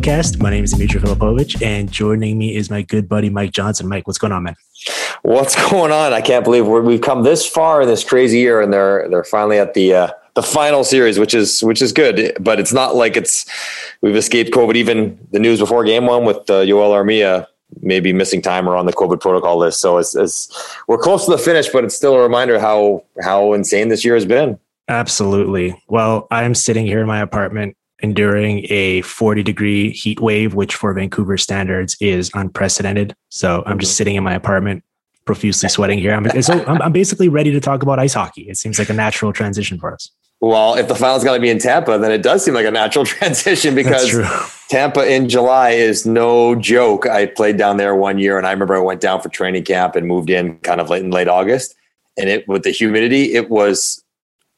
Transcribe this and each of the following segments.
My name is Dimitri Filipovic, and joining me is my good buddy Mike Johnson. Mike, what's going on, man? What's going on? I can't believe we have come this far in this crazy year, and they're they're finally at the uh, the final series, which is which is good. But it's not like it's we've escaped COVID. Even the news before Game One with uh, Joel Armia maybe missing time or on the COVID protocol list. So it's, it's we're close to the finish, but it's still a reminder how how insane this year has been. Absolutely. Well, I'm sitting here in my apartment enduring a 40 degree heat wave, which for Vancouver standards is unprecedented. So I'm just mm-hmm. sitting in my apartment, profusely sweating here. I'm, so I'm, I'm basically ready to talk about ice hockey. It seems like a natural transition for us. Well, if the final's going to be in Tampa, then it does seem like a natural transition because Tampa in July is no joke. I played down there one year, and I remember I went down for training camp and moved in kind of late in late August, and it with the humidity, it was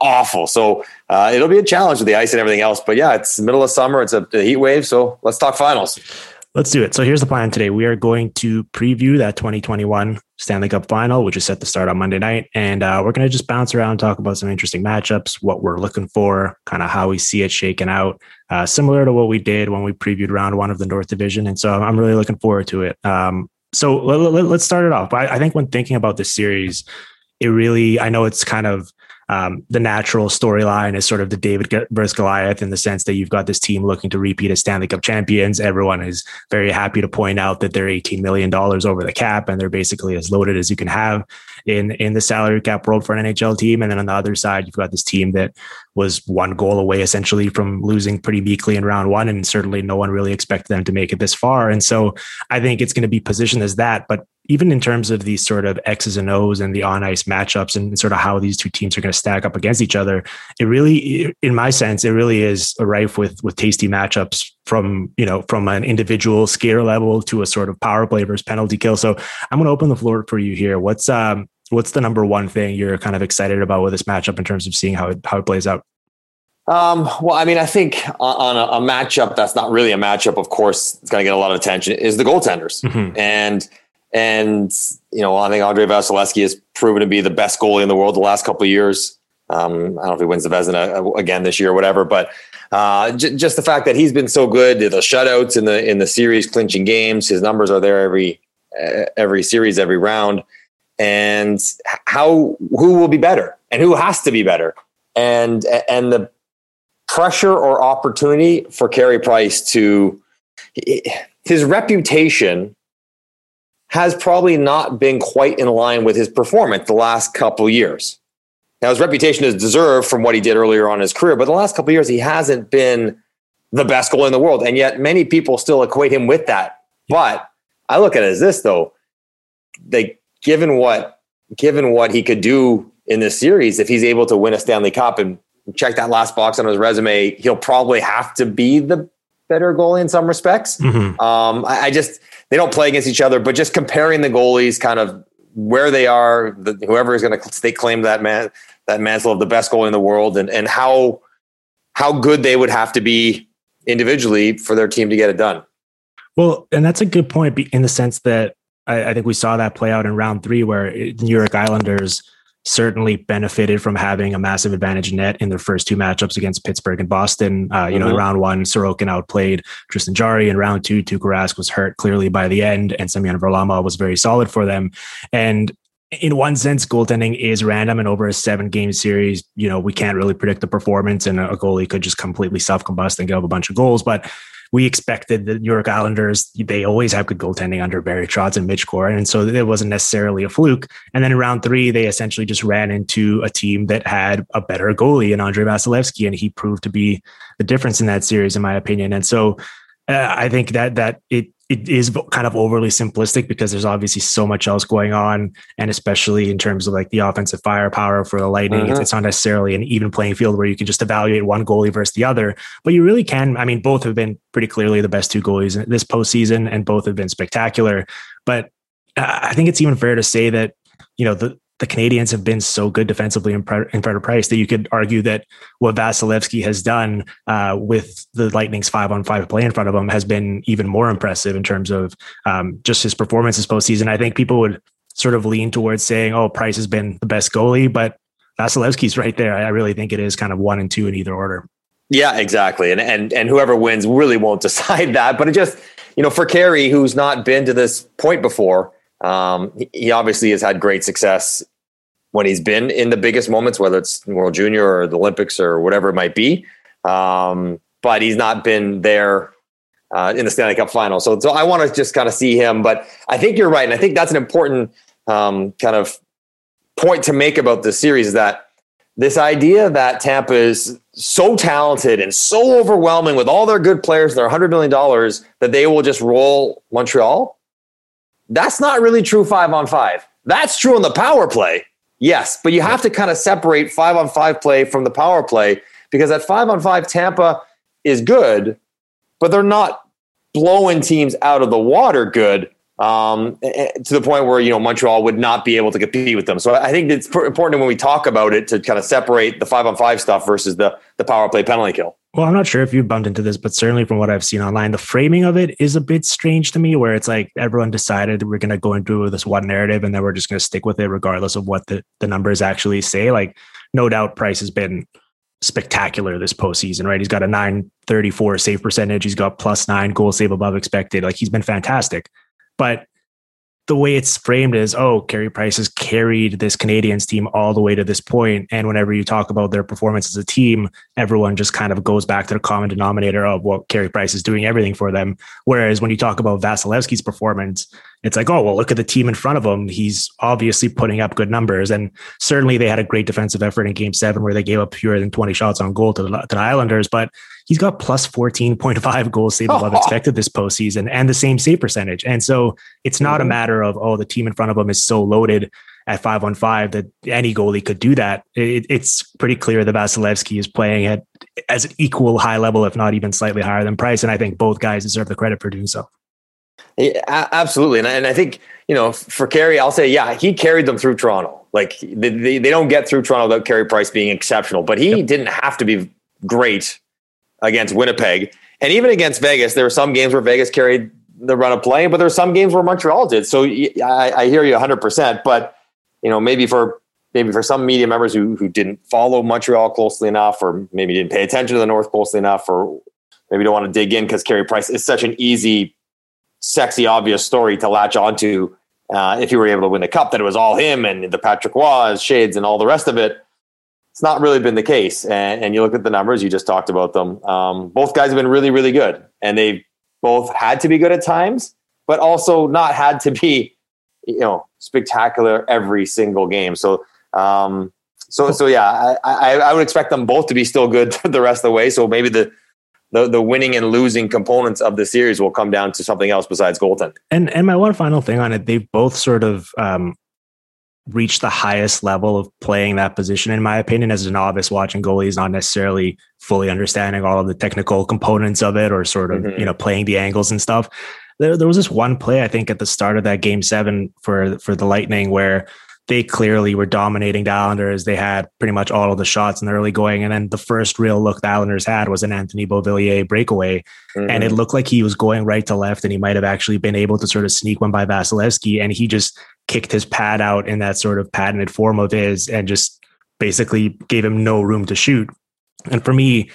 awful. So uh, it'll be a challenge with the ice and everything else. But yeah, it's middle of summer. It's a, a heat wave. So let's talk finals. Let's do it. So here's the plan today. We are going to preview that 2021 Stanley Cup final, which is set to start on Monday night. And uh, we're going to just bounce around, talk about some interesting matchups, what we're looking for, kind of how we see it shaking out, uh, similar to what we did when we previewed round one of the North Division. And so I'm really looking forward to it. Um, so let, us let, start it off. I, I think when thinking about this series, it really, I know it's kind of um, the natural storyline is sort of the David versus Goliath in the sense that you've got this team looking to repeat as Stanley Cup champions. Everyone is very happy to point out that they're $18 million over the cap and they're basically as loaded as you can have in, in the salary cap world for an NHL team. And then on the other side, you've got this team that was one goal away essentially from losing pretty meekly in round one. And certainly no one really expected them to make it this far. And so I think it's going to be positioned as that. But even in terms of these sort of X's and O's and the on ice matchups and sort of how these two teams are going to stack up against each other, it really, in my sense, it really is rife with with tasty matchups from you know from an individual scare level to a sort of power play versus penalty kill. So I'm going to open the floor for you here. What's um what's the number one thing you're kind of excited about with this matchup in terms of seeing how it how it plays out? Um, well, I mean, I think on a, a, matchup that's not really a matchup, of course, it's going to get a lot of attention is the goaltenders. Mm-hmm. And and, you know, I think Andrei Vasilevskiy has proven to be the best goalie in the world the last couple of years. Um, I don't know if he wins the Vezina uh, again this year or whatever, but uh, j- just the fact that he's been so good, the shutouts in the in the series, clinching games, his numbers are there every uh, every series, every round, and how who will be better and who has to be better, and and the pressure or opportunity for Carey Price to his reputation has probably not been quite in line with his performance the last couple years. Now, his reputation is deserved from what he did earlier on his career, but the last couple years, he hasn't been the best goalie in the world. And yet, many people still equate him with that. But I look at it as this, though. They, given what, given what he could do in this series, if he's able to win a Stanley Cup and check that last box on his resume, he'll probably have to be the better goalie in some respects. Mm-hmm. Um, I, I just they don't play against each other, but just comparing the goalies, kind of where they are, the, whoever is going to stake claim that man that mantle of the best goalie in the world, and and how how good they would have to be individually for their team to get it done. Well, and that's a good point in the sense that I, I think we saw that play out in round three, where New York Islanders certainly benefited from having a massive advantage net in their first two matchups against Pittsburgh and Boston. Uh, you mm-hmm. know, in mm-hmm. round one, Sorokin outplayed Tristan Jarry. In round two, Tuukka Rask was hurt clearly by the end, and Semyon Varlamov was very solid for them. And in one sense, goaltending is random, and over a seven-game series, you know, we can't really predict the performance, and a goalie could just completely self-combust and give up a bunch of goals. But we expected the New York Islanders, they always have good goaltending under Barry Trotz and Mitch Korn. And so it wasn't necessarily a fluke. And then in round three, they essentially just ran into a team that had a better goalie in Andrei Vasilevskiy. And he proved to be the difference in that series, in my opinion. And so uh, I think that that it it is kind of overly simplistic because there's obviously so much else going on, and especially in terms of like the offensive firepower for the Lightning, mm-hmm. it's, it's, not necessarily an even playing field where you can just evaluate one goalie versus the other. But you really can. I mean, both have been pretty clearly the best two goalies this postseason, and both have been spectacular. But uh, I think it's even fair to say that you know the the Canadiens have been so good defensively in, pre- in price that you could argue that what Vasilevskiy has done uh, with the Lightning's five on five play in front of him has been even more impressive in terms of um, just his performance this postseason. I think people would sort of lean towards saying, oh, Price has been the best goalie, but Vasilevskiy's right there. I really think it is kind of one and two in either order. Yeah, exactly. And and and whoever wins really won't decide that. But it just, you know, for Carey, who's not been to this point before, um, he obviously has had great success when he's been in the biggest moments, whether it's World Junior or the Olympics or whatever it might be. Um, but he's not been there uh, in the Stanley Cup final. So, so I want to just kind of see him. But I think you're right. And I think that's an important um, kind of point to make about this series is that this idea that Tampa is so talented and so overwhelming with all their good players, their $100 million, that they will just roll Montreal. That's not really true five on five. That's true on the power play. Yes, but you have to kind of separate five on five play from the power play because at five on five, Tampa is good, but they're not blowing teams out of the water good um, to the point where you know Montreal would not be able to compete with them. So I think it's important when we talk about it to kind of separate the five on five stuff versus the the power play penalty kill. Well, I'm not sure if you bumped into this, but certainly from what I've seen online, the framing of it is a bit strange to me, where it's like everyone decided we're going to go into this one narrative and then we're just going to stick with it regardless of what the, the numbers actually say. Like, no doubt Price has been spectacular this postseason, right? He's got a 934 save percentage. He's got plus nine goal save above expected. Like, he's been fantastic. But the way it's framed is, oh, Carey Price has carried this Canadiens team all the way to this point. And whenever you talk about their performance as a team, everyone just kind of goes back to the common denominator of what Carey Price is doing everything for them. Whereas when you talk about Vasilevskiy's performance, it's like, oh, well, look at the team in front of him. He's obviously putting up good numbers. And certainly they had a great defensive effort in game seven where they gave up fewer than 20 shots on goal to the, to the Islanders. But he's got plus 14.5 goals saved above expected this postseason and the same save percentage. And so it's not a mm-hmm. matter of, oh, the team in front of him is so loaded at five on five that any goalie could do that. It, it's pretty clear that Vasilevskiy is playing at as an equal high level, if not even slightly higher than Price. And I think both guys deserve the credit for doing so. Yeah, absolutely. And I, and I think, you know, for Carey, I'll say, yeah, he carried them through Toronto. Like they, they, they don't get through Toronto without Carey Price being exceptional, but he yep. didn't have to be great against Winnipeg. And even against Vegas, there were some games where Vegas carried the run of play, but there were some games where Montreal did. So I, I hear you 100%. But, you know, maybe for maybe for some media members who, who didn't follow Montreal closely enough, or maybe didn't pay attention to the North closely enough, or maybe don't want to dig in because Carey Price is such an easy, sexy, obvious story to latch onto. Uh, if you were able to win the cup, that it was all him and the Patrick Roy shades and all the rest of it it's not really been the case. And, and, you look at the numbers, you just talked about them. Um, both guys have been really, really good. And they've both had to be good at times, but also not had to be, you know, spectacular every single game. So, um, so, so yeah, I, I, I would expect them both to be still good the rest of the way. So maybe the, the, the winning and losing components of the series will come down to something else besides goaltending. And and my one final thing on it, they've both sort of um, reach the highest level of playing that position, in my opinion, as a novice watching goalies, not necessarily fully understanding all of the technical components of it or sort of, mm-hmm. you know, playing the angles and stuff. There, there was this one play, I think, at the start of that game seven for for the Lightning where they clearly were dominating the Islanders. They had pretty much all of the shots in the early going. And then the first real look the Islanders had was an Anthony Beauvillier breakaway. Mm-hmm. And it looked like he was going right to left and he might have actually been able to sort of sneak one by Vasilevskiy. And he just kicked his pad out in that sort of patented form of his and just basically gave him no room to shoot. And for me,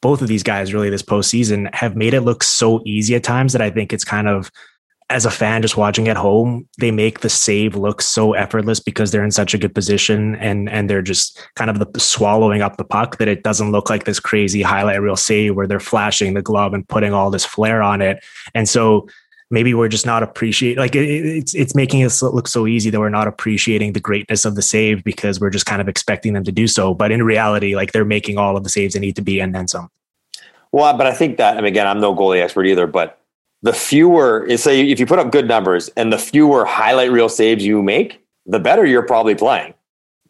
both of these guys really this postseason have made it look so easy at times that I think it's kind of as a fan just watching at home, they make the save look so effortless because they're in such a good position and and they're just kind of the swallowing up the puck that it doesn't look like this crazy highlight reel save where they're flashing the glove and putting all this flair on it. And so maybe we're just not appreciating like it, it's it's making us look so easy that we're not appreciating the greatness of the save because we're just kind of expecting them to do so. But in reality, like they're making all of the saves they need to be and then some. Well, but I think that mean again, I'm no goalie expert either, but the fewer, is say if you put up good numbers and the fewer highlight reel saves you make, the better you're probably playing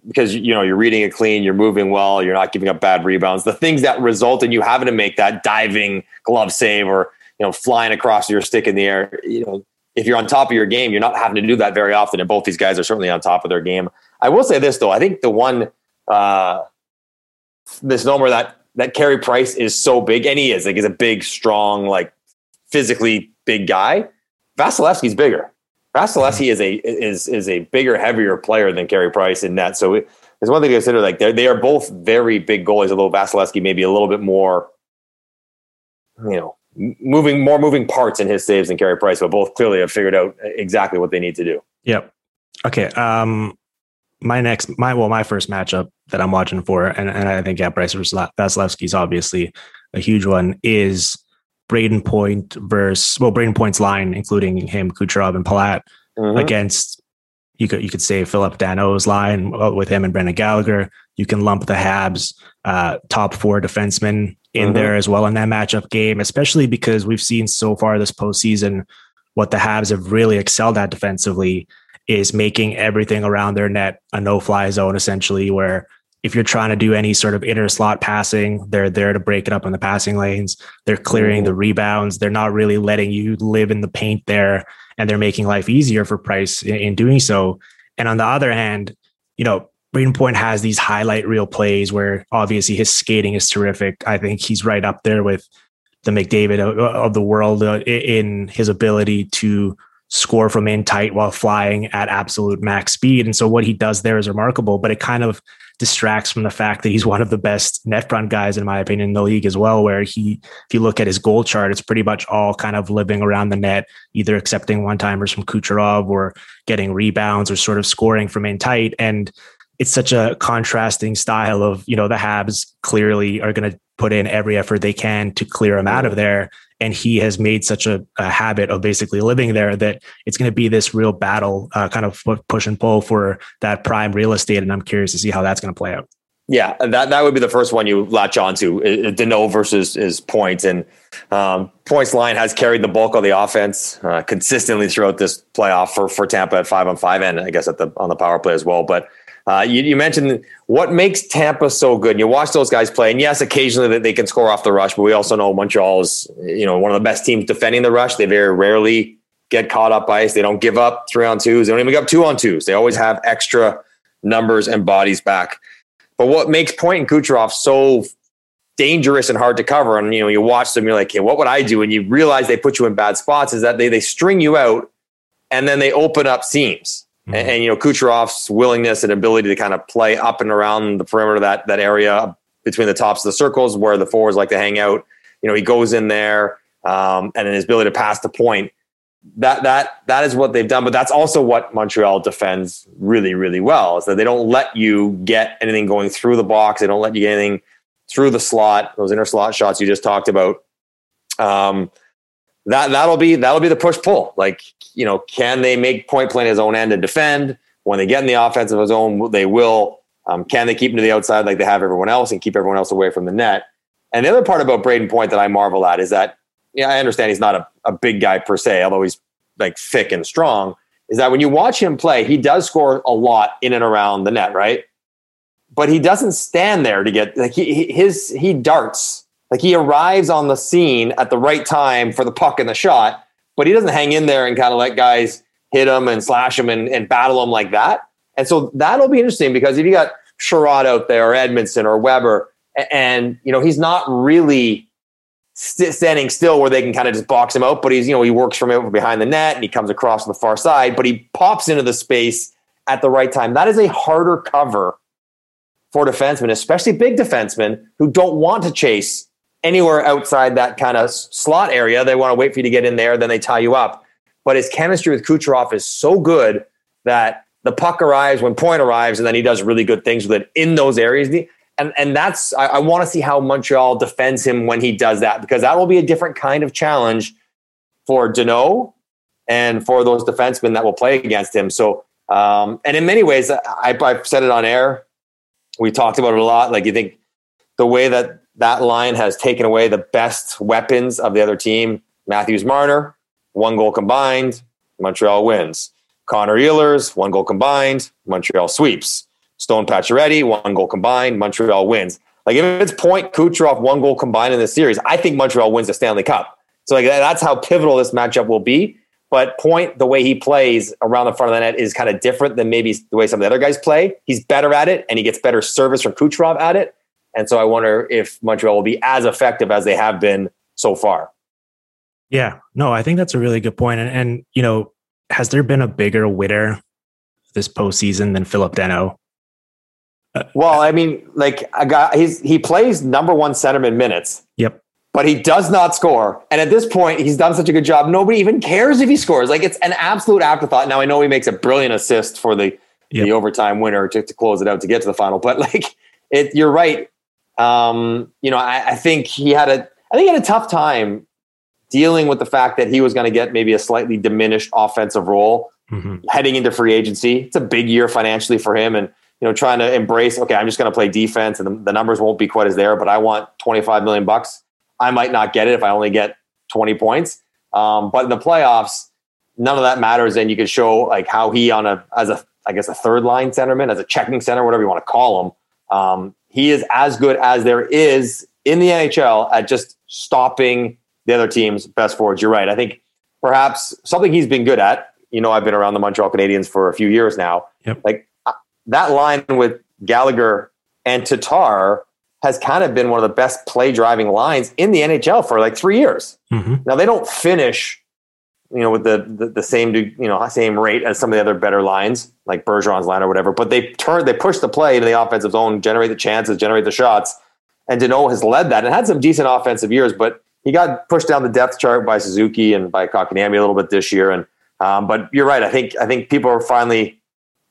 because you know you're reading it clean, you're moving well, you're not giving up bad rebounds. The things that result in you having to make that diving glove save or you know flying across your stick in the air, you know, if you're on top of your game, you're not having to do that very often. And both these guys are certainly on top of their game. I will say this though, I think the one uh, misnomer that that Carey Price is so big, and he is like he's a big, strong, like physically big guy. Vasilevskiy's bigger. Vasilevskiy is a is is a bigger, heavier player than Carey Price in net. So it, there's one thing to consider. Like they are both very big goalies. Although Vasilevskiy maybe a little bit more, you know, moving more moving parts in his saves than Carey Price, but both clearly have figured out exactly what they need to do. Yep. Okay. Um, my next, my well, my first matchup that I'm watching for, and, and I think yeah, Vasilevskiy is obviously a huge one. Is Brayden Point versus well, Brayden Point's line, including him, Kucherov, and Palat, mm-hmm. against you could you could say Phillip Danault's line uh, with him and Brendan Gallagher. You can lump the Habs uh, top four defensemen in mm-hmm. there as well in that matchup game, especially because we've seen so far this postseason what the Habs have really excelled at defensively is making everything around their net a no-fly zone, essentially, where if you're trying to do any sort of inner slot passing, they're there to break it up in the passing lanes. They're clearing the rebounds. They're not really letting you live in the paint there, and they're making life easier for Price in, in doing so. And on the other hand, you know, Brayden Point has these highlight reel plays where obviously his skating is terrific. I think he's right up there with the McDavid of, of the world uh, in his ability to score from in tight while flying at absolute max speed. And so what he does there is remarkable, but it kind of distracts from the fact that he's one of the best net front guys, in my opinion, in the league as well. Where he, if you look at his goal chart, it's pretty much all kind of living around the net, either accepting one timers from Kucherov or getting rebounds or sort of scoring from in tight. And it's such a contrasting style of, you know, the Habs clearly are going to put in every effort they can to clear him out of there and he has made such a, a, habit of basically living there that it's going to be this real battle, uh, kind of push and pull for that prime real estate. And I'm curious to see how that's going to play out. Yeah, that that would be the first one you latch onto. Danault versus is Point's, and um, points line has carried the bulk of the offense uh, consistently throughout this playoff for for Tampa at five on five, and I guess at the on the power play as well. But uh, you, you, mentioned what makes Tampa so good. You watch those guys play, and yes, occasionally they can score off the rush, but we also know Montreal is you know one of the best teams defending the rush. They very rarely get caught up by ice. They don't give up three on twos. They don't even give up two on twos. They always have extra numbers and bodies back. But what makes Point and Kucherov so dangerous and hard to cover, and you know you watch them, you're like, hey, what would I do? And you realize they put you in bad spots. Is that they they string you out, and then they open up seams Mm-hmm. And, and, you know, Kucherov's willingness and ability to kind of play up and around the perimeter of that that area between the tops of the circles where the forwards like to hang out. You know, he goes in there, um, and his ability to pass the point. That that that is what they've done, but that's also what Montreal defends really, really well. Is that they don't let you get anything going through the box. They don't let you get anything through the slot. Those inner slot shots you just talked about. Um, that that'll be that'll be the push pull. Like you know, can they make point play in his own end and defend when they get in the offensive own? They will. Um, can they keep him to the outside like they have everyone else and keep everyone else away from the net? And the other part about Brayden Point that I marvel at is that yeah, I understand he's not a, a big guy per se, although he's like thick and strong. Is that when you watch him play, he does score a lot in and around the net, right? But he doesn't stand there to get like he, his he darts like he arrives on the scene at the right time for the puck and the shot, but he doesn't hang in there and kind of let guys hit him and slash him and, and battle him like that. And so that'll be interesting because if you got Chiarot out there or Edmundson or Weber, and you know he's not really st- standing still where they can kind of just box him out, but he's you know he works from behind the net and he comes across the far side, but he pops into the space at the right time. That is a harder cover for defensemen, especially big defensemen who don't want to chase anywhere outside that kind of slot area. They want to wait for you to get in there, then they tie you up. but his chemistry with Kucherov is so good that the puck arrives when point arrives, and then he does really good things with it in those areas. And and that's I, I want to see how Montreal defends him when he does that because that will be a different kind of challenge for Danault and for those defensemen that will play against him. So um, and in many ways, I, I've said it on air. We talked about it a lot. Like you think the way that that line has taken away the best weapons of the other team. Matthews Marner, one goal combined, Montreal wins. Connor Ehlers, one goal combined, Montreal sweeps. Stone Pacioretty, one goal combined, Montreal wins. Like if it's point Kucherov, one goal combined in this series, I think Montreal wins the Stanley Cup. So like that's how pivotal this matchup will be. But point, the way he plays around the front of the net is kind of different than maybe the way some of the other guys play. He's better at it, and he gets better service from Kucherov at it. And so I wonder if Montreal will be as effective as they have been so far. Yeah, no, I think that's a really good point. And, and you know, has there been a bigger winner this postseason than Phillip Danault? Uh, well, I mean, like a guy, he's he plays number one centerman minutes. Yep. But he does not score. And at this point, he's done such a good job. Nobody even cares if he scores. Like it's an absolute afterthought. Now I know he makes a brilliant assist for the yep. the overtime winner to, to close it out to get to the final. But like it, you're right. Um, you know, I, I think he had a I think he had a tough time dealing with the fact that he was going to get maybe a slightly diminished offensive role mm-hmm. heading into free agency. It's a big year financially for him, and you know, trying to embrace. Okay, I'm just going to play defense, and the, the, numbers won't be quite as there, but I want 25 million bucks. I might not get it if I only get 20 points. Um, but in the playoffs, none of that matters, and you can show like how he on a as a I guess a third line centerman, as a checking center, whatever you want to call him. Um, he is as good as there is in the NHL at just stopping the other team's best forwards. You're right. I think perhaps something he's been good at. You know, I've been around the Montreal Canadiens for a few years now. Yep. Like uh, that line with Gallagher and Tatar has kind of been one of the best play driving lines in the NHL for like three years. Mm-hmm. Now they don't finish, you know, with the, the, the same you know same rate as some of the other better lines like Bergeron's line or whatever, but they turn they push the play to the offensive zone, generate the chances, generate the shots, and Danault has led that and had some decent offensive years, but he got pushed down the depth chart by Suzuki and by Kotkaniemi a little bit this year. And um, but you're right. I think I think people are finally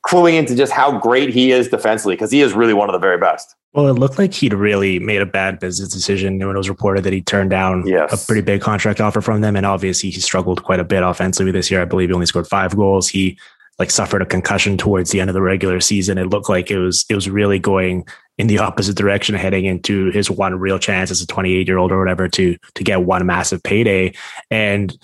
cluing into just how great he is defensively because he is really one of the very best. Well, it looked like he'd really made a bad business decision when it was reported that he turned down yes. a pretty big contract offer from them. And obviously, he struggled quite a bit offensively this year. I believe he only scored five goals. He like suffered a concussion towards the end of the regular season. It looked like it was it was really going in the opposite direction heading into his one real chance as a 28 year old or whatever to to get one massive payday. And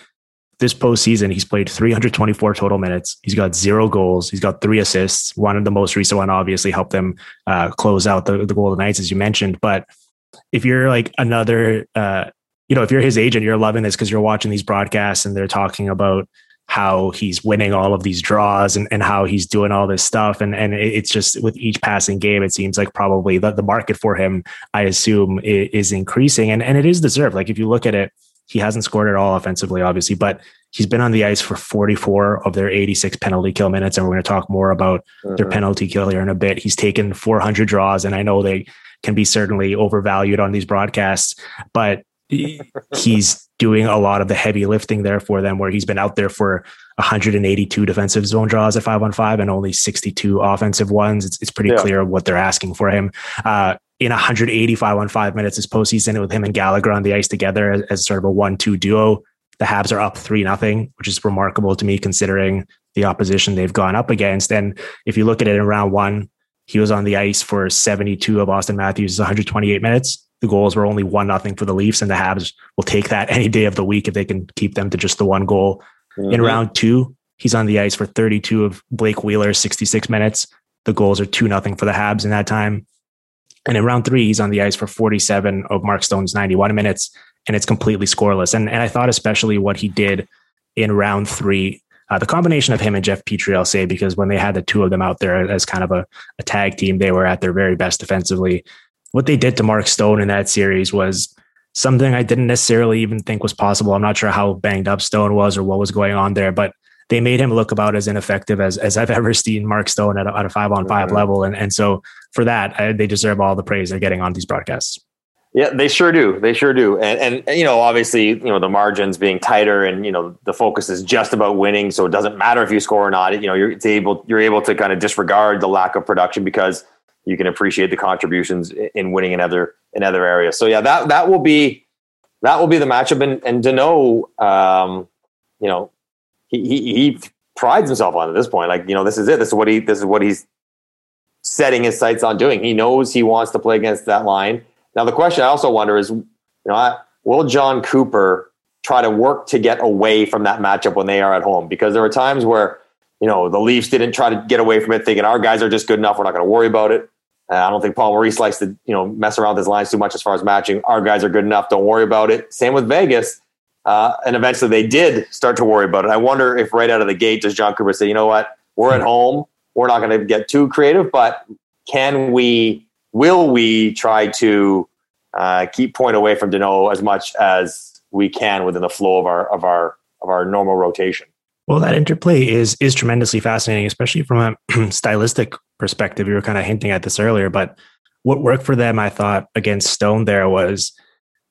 this postseason, he's played 324 total minutes. He's got zero goals. He's got three assists. One of the most recent one obviously helped them uh, close out the, the Golden Knights, as you mentioned. But if you're like another, uh, you know, if you're his agent, you're loving this because you're watching these broadcasts and they're talking about how he's winning all of these draws and, and how he's doing all this stuff. And, and it's just with each passing game, it seems like probably the, the market for him, I assume, is increasing. And, and it is deserved. Like if you look at it, he hasn't scored at all offensively, obviously, but he's been on the ice for 44 of their 86 penalty kill minutes. And we're going to talk more about mm-hmm. their penalty kill here in a bit. He's taken 400 draws, and I know they can be certainly overvalued on these broadcasts, but he's doing a lot of the heavy lifting there for them, where he's been out there for 182 defensive zone draws at five on five and only 62 offensive ones. It's, it's pretty yeah. clear what they're asking for him. Uh, in 185 on five minutes this postseason with him and Gallagher on the ice together as, as sort of a one-two duo. The Habs are up three nothing, which is remarkable to me considering the opposition they've gone up against. And if you look at it in round one, he was on the ice for 72 of Auston Matthews' 128 minutes the goals were only one nothing for the Leafs, and the Habs will take that any day of the week if they can keep them to just the one goal. Mm-hmm. In round two, he's on the ice for 32 of Blake Wheeler's 66 minutes. The goals are two nothing for the Habs in that time. And in round three, he's on the ice for 47 of Mark Stone's 91 minutes, and it's completely scoreless. And, and I thought especially what he did in round three, uh, the combination of him and Jeff Petry, I'll say, because when they had the two of them out there as kind of a, a tag team, they were at their very best defensively what they did to Mark Stone in that series was something I didn't necessarily even think was possible. I'm not sure how banged up Stone was or what was going on there, but they made him look about as ineffective as, as I've ever seen Mark Stone at a, at a five on 5 mm-hmm. level. And, and so for that, I, they deserve all the praise they're getting on these broadcasts. Yeah, they sure do. They sure do. And, and you know, obviously, you know, the margins being tighter, and you know, the focus is just about winning. So it doesn't matter if you score or not. You know, you're able you're able to kind of disregard the lack of production because you can appreciate the contributions in winning in other in other areas. So yeah, that that will be that will be the matchup. And and Danault, um, you know, he, he he prides himself on at this point. Like you know, this is it. This is what he this is what he's setting his sights on doing. He knows he wants to play against that line now, the question I also wonder is, you know, will Jon Cooper try to work to get away from that matchup when they are at home? Because there are times where, you know, the Leafs didn't try to get away from it, thinking our guys are just good enough. We're not going to worry about it. Uh, I don't think Paul Maurice likes to, you know, mess around with his lines too much as far as matching. Our guys are good enough. Don't worry about it. Same with Vegas. Uh, and eventually they did start to worry about it. I wonder if right out of the gate, does Jon Cooper say, you know what, we're at home. We're not going to get too creative, but can we will we try to uh, keep point away from Danault as much as we can within the flow of our of our of our normal rotation? Well, that interplay is is tremendously fascinating, especially from a stylistic perspective. You were kind of hinting at this earlier, but what worked for them, I thought, against Stone there was,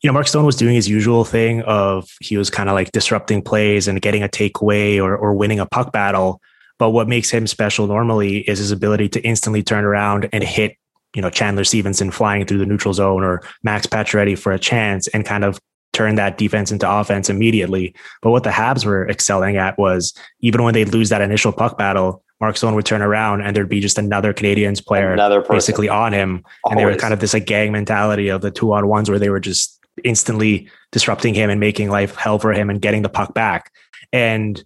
you know, Mark Stone was doing his usual thing of he was kind of like disrupting plays and getting a takeaway or or winning a puck battle. But what makes him special normally is his ability to instantly turn around and hit you know Chandler Stephenson flying through the neutral zone or Max Pacioretty for a chance and kind of turn that defense into offense immediately. But what the Habs were excelling at was even when they lose that initial puck battle, Mark Stone would turn around and there'd be just another Canadiens player another basically on him. Always. And they were kind of this like gang mentality of the two on ones where they were just instantly disrupting him and making life hell for him and getting the puck back. And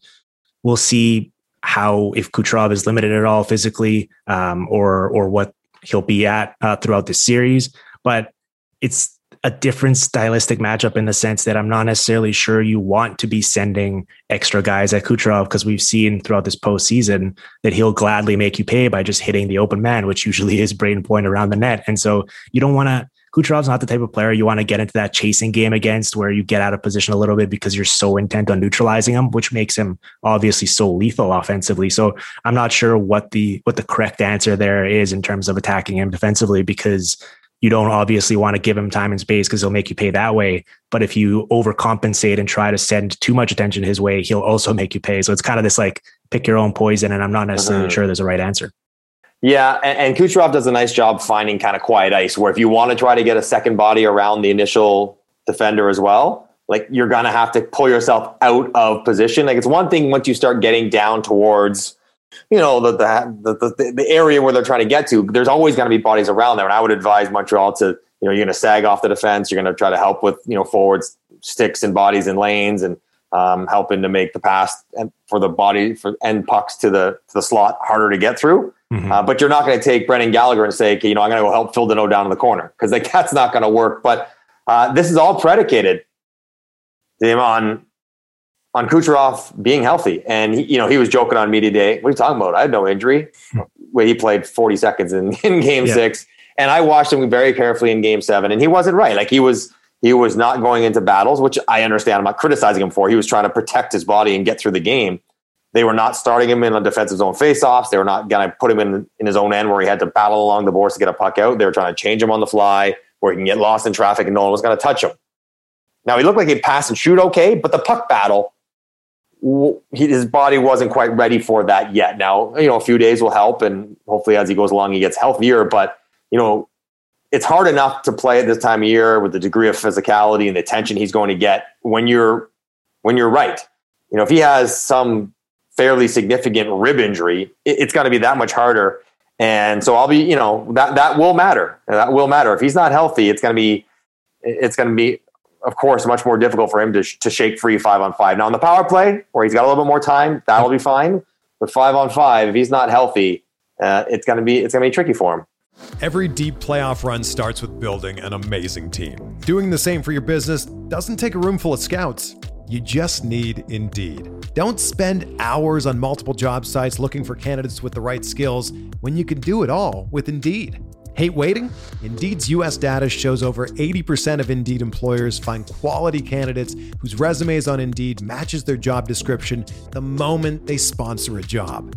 we'll see how if Kucherov is limited at all physically, um, or or what he'll be at uh, throughout the series. But it's a different stylistic matchup in the sense that I'm not necessarily sure you want to be sending extra guys at Kucherov because we've seen throughout this postseason that he'll gladly make you pay by just hitting the open man, which usually is Brayden Point around the net. And so you don't want to Kucherov's not the type of player you want to get into that chasing game against where you get out of position a little bit because you're so intent on neutralizing him, which makes him obviously so lethal offensively. So I'm not sure what the what the correct answer there is in terms of attacking him defensively because you don't obviously want to give him time and space because he'll make you pay that way. But if you overcompensate and try to send too much attention his way, he'll also make you pay. So it's kind of this like pick your own poison. And I'm not necessarily uh-huh. sure there's a right answer. Yeah, and, and Kucherov does a nice job finding kind of quiet ice where if you want to try to get a second body around the initial defender as well, like you're gonna have to pull yourself out of position. Like it's one thing once you start getting down towards, you know, the the the, the area where they're trying to get to. There's always going to be bodies around there, and I would advise Montreal to, you know, you're going to sag off the defense. You're going to try to help with, you know, forwards, sticks and bodies and lanes, and um, helping to make the pass and for the body for end pucks to the to the slot harder to get through. Mm-hmm. Uh, but you're not going to take Brendan Gallagher and say, okay, you know, I'm going to go help Phil Danault down in the corner because like, that's not going to work. But uh, this is all predicated on on Kucherov being healthy. And he, you know, he was joking on media day. What are you talking about? I had no injury. Where he played 40 seconds in, in game yeah. six. And I watched him very carefully in game seven. And he wasn't right. Like he was he was not going into battles, which I understand. I'm not criticizing him for. He was trying to protect his body and get through the game. They were not starting him in a defensive zone faceoffs. They were not going to put him in, in his own end where he had to battle along the boards to get a puck out. They were trying to change him on the fly where he can get lost in traffic and no one was going to touch him. Now, he looked like he'd pass and shoot okay, but the puck battle, his body wasn't quite ready for that yet. Now, you know, a few days will help, and hopefully as he goes along, he gets healthier. But, you know, it's hard enough to play at this time of year with the degree of physicality and the attention he's going to get when you're when you're right. You know, if he has some fairly significant rib injury, it's going to be that much harder. And so I'll be, you know, that that will matter. That will matter. If he's not healthy, it's going to be, it's going to be, of course, much more difficult for him to to shake free five on five. Now on the power play, where he's got a little bit more time, that'll be fine. But five on five, if he's not healthy, uh, it's going to be it's going to be tricky for him. Every deep playoff run starts with building an amazing team. Doing the same for your business doesn't take a room full of scouts. You just need Indeed. Don't spend hours on multiple job sites looking for candidates with the right skills when you can do it all with Indeed. Hate waiting? Indeed's US data shows over 80% of Indeed employers find quality candidates whose resumes on Indeed matches their job description the moment they sponsor a job.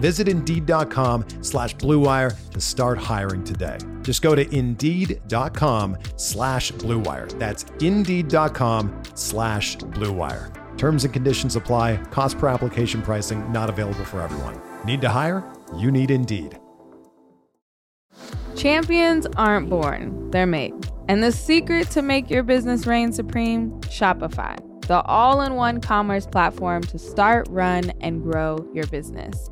Visit Indeed.com slash BlueWire to start hiring today. Just go to Indeed.com slash BlueWire. That's Indeed.com slash BlueWire. Terms and conditions apply. Cost per application pricing not available for everyone. Need to hire? You need Indeed. Champions aren't born, they're made. And the secret to make your business reign supreme? Shopify, the all in one commerce platform to start, run, and grow your business.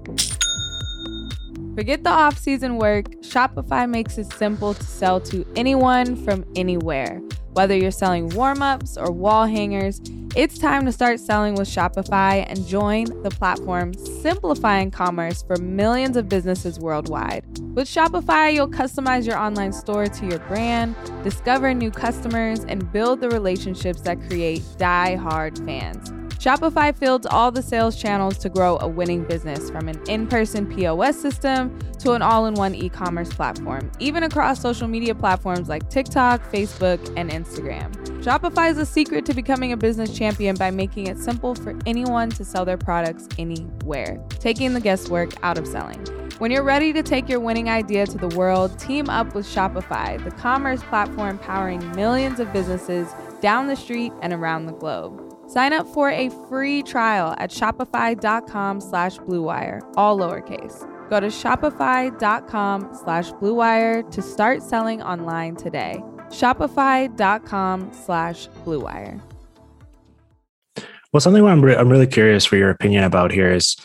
Forget the off season work, Shopify makes it simple to sell to anyone from anywhere. Whether you're selling warm ups or wall hangers, it's time to start selling with Shopify and join the platform simplifying commerce for millions of businesses worldwide. With Shopify, you'll customize your online store to your brand, discover new customers, and build the relationships that create die hard fans. Shopify fields all the sales channels to grow a winning business from an in person POS system to an all in one e commerce platform, even across social media platforms like TikTok, Facebook, and Instagram. Shopify is the secret to becoming a business champion by making it simple for anyone to sell their products anywhere, taking the guesswork out of selling. When you're ready to take your winning idea to the world, team up with Shopify, the commerce platform powering millions of businesses down the street and around the globe. Sign up for a free trial at shopify.com slash bluewire, all lowercase. Go to shopify.com slash bluewire to start selling online today. Shopify.com slash bluewire. Well, something I'm, re- I'm really curious for your opinion about here is,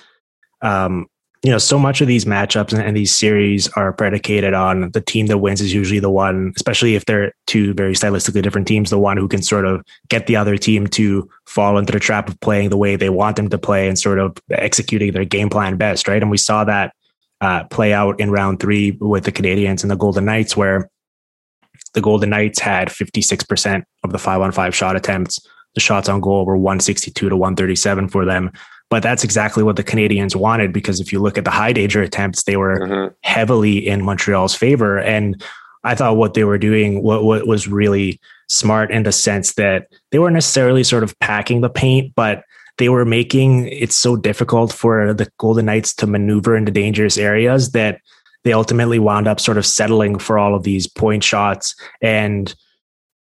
um, you know, so much of these matchups and, and, these series are predicated on the team that wins is usually the one, especially if they're two very stylistically different teams, the one who can sort of get the other team to fall into the trap of playing the way they want them to play and sort of executing their game plan best, right? And we saw that uh, play out in round three with the Canadiens and the Golden Knights, where the Golden Knights had 56% of the five on five shot attempts. The shots on goal were 162 to 137 for them. But that's exactly what the Canadiens wanted because if you look at the high danger attempts, they were mm-hmm. heavily in Montreal's favor. And I thought what they were doing what, what was really smart in the sense that they weren't necessarily sort of packing the paint, but they were making it so difficult for the Golden Knights to maneuver into dangerous areas that they ultimately wound up sort of settling for all of these point shots and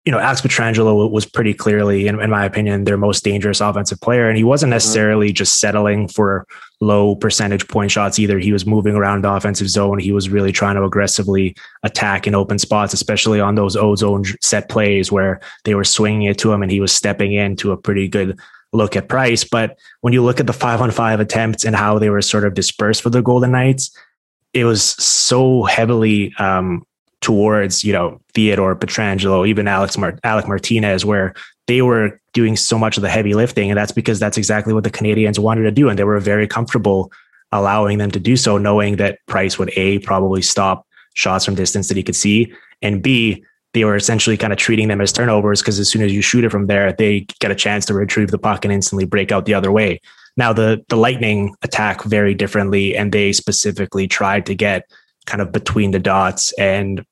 you know, Alex Pietrangelo was pretty clearly, in, in, my opinion, their most dangerous offensive player. And he wasn't mm-hmm. necessarily mm-hmm. just settling for low percentage point shots either. He was moving around the offensive zone. He was really trying to aggressively attack in open spots, especially on those O zone set plays where they were swinging it to him and he was stepping into a pretty good look at Price. But when you look at the five on five attempts and how they were sort of dispersed for the Golden Knights, it was so heavily um, towards you know Theodore Pietrangelo, even Alex Mar- Alec Martinez, where they were doing so much of the heavy lifting, and that's because that's exactly what the Canadiens wanted to do, and they were very comfortable allowing them to do so, knowing that Price would a probably stop shots from distance that he could see, and b they were essentially kind of treating them as turnovers because as soon as you shoot it from there, they get a chance to retrieve the puck and instantly break out the other way. Now the the Lightning attack very differently, and they specifically tried to get kind of between the dots and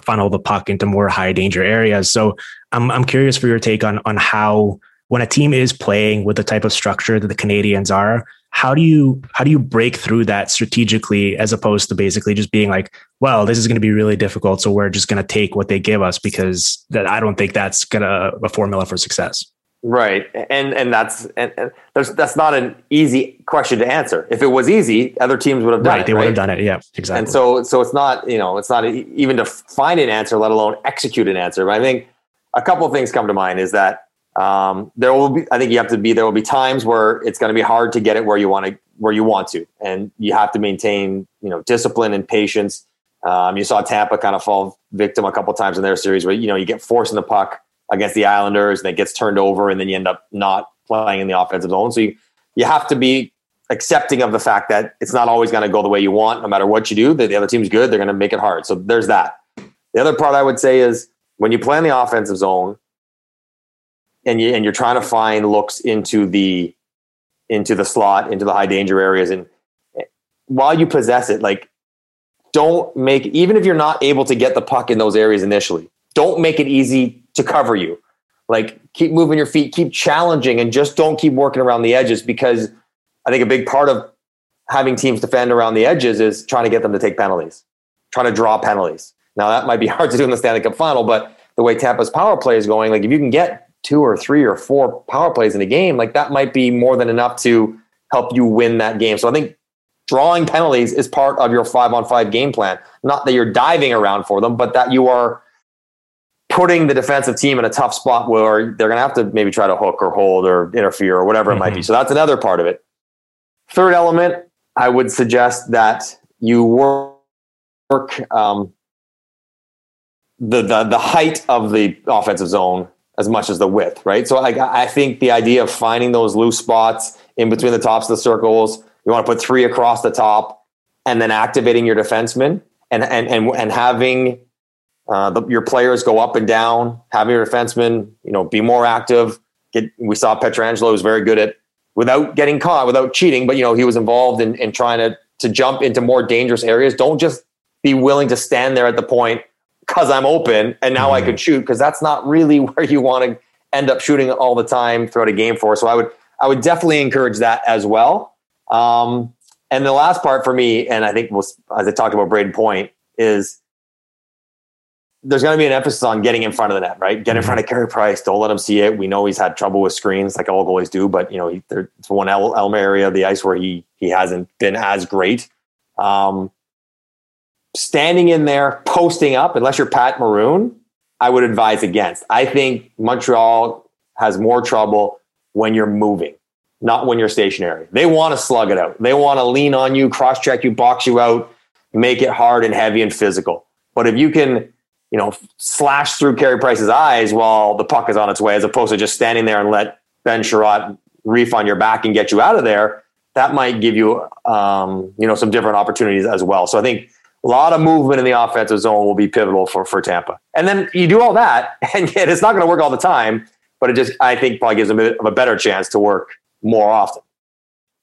funnel the puck into more high danger areas. So I'm I'm curious for your take on on how when a team is playing with the type of structure that the Canadiens are, how do you how do you break through that strategically as opposed to basically just being like, well, this is going to be really difficult, so we're just going to take what they give us because that I don't think that's going to a formula for success. Right, and and that's and, and there's that's not an easy question to answer. If it was easy, other teams would have done right, it. They right? would have done it. Yeah, exactly. And so so it's not you know it's not even to find an answer, let alone execute an answer. But I think a couple of things come to mind is that um, there will be. I think you have to be. There will be times where it's going to be hard to get it where you want to where you want to, and you have to maintain you know discipline and patience. Um, you saw Tampa kind of fall victim a couple times in their series where you know you get forced in the puck against the Islanders and it gets turned over and then you end up not playing in the offensive zone. So you, you have to be accepting of the fact that it's not always going to go the way you want, no matter what you do. The, the other team's good, they're going to make it hard. So there's that. The other part I would say is when you play in the offensive zone and you and you're trying to find looks into the into the slot, into the high danger areas, and eh, while you possess it, like don't make even if you're not able to get the puck in those areas initially, don't make it easy to cover you. Like keep moving your feet, keep challenging, and just don't keep working around the edges because I think a big part of having teams defend around the edges is trying to get them to take penalties, trying to draw penalties. Now that might be hard to do in the Stanley Cup final, but the way Tampa's power play is going, like if you can get two or three or four power plays in a game, like that might be more than enough to help you win that game. So I think drawing penalties is part of your five on five game plan. Not that you're diving around for them, but that you are putting the defensive team in a tough spot where they're going to have to maybe try to hook or hold or interfere or whatever mm-hmm. it might be. Mm-hmm. So that's another part of it. Third element, I would suggest that you work um, the, the the height of the offensive zone as much as the width, right? So I, I think the idea of finding those loose spots in between the tops of the circles, you want to put three across the top, and then activating your defensemen and and and, and having uh, the, your players go up and down, Have your defensemen, you know, be more active. Get, we saw Pietrangelo was very good at without getting caught, without cheating, but you know he was involved in, in trying to to jump into more dangerous areas. Don't just be willing to stand there at the point because I'm open and now mm-hmm. I could shoot because that's not really where you want to end up shooting all the time throughout a game for. So I would I would definitely encourage that as well. Um, and the last part for me, and I think as I talked about Brayden Point, is there's going to be an emphasis on getting in front of the net, right? Get in front of Carey Price. Don't let him see it. We know he's had trouble with screens, like all goalies do. But you know, he, there's one element area of the ice where he he hasn't been as great. Um, standing in there, posting up, unless you're Pat Maroon, I would advise against. I think Montreal has more trouble when you're moving, not when you're stationary. They want to slug it out. They want to lean on you, cross check you, box you out, make it hard and heavy and physical. But if you can, you know, slash through Carey Price's eyes while the puck is on its way, as opposed to just standing there and let Ben Chiarot reef on your back and get you out of there, that might give you, um, you know, some different opportunities as well. So I think a lot of movement in the offensive zone will be pivotal for, for Tampa. And then you do all that, and yet it's not going to work all the time, but it just, I think, probably gives them a, bit of a better chance to work more often.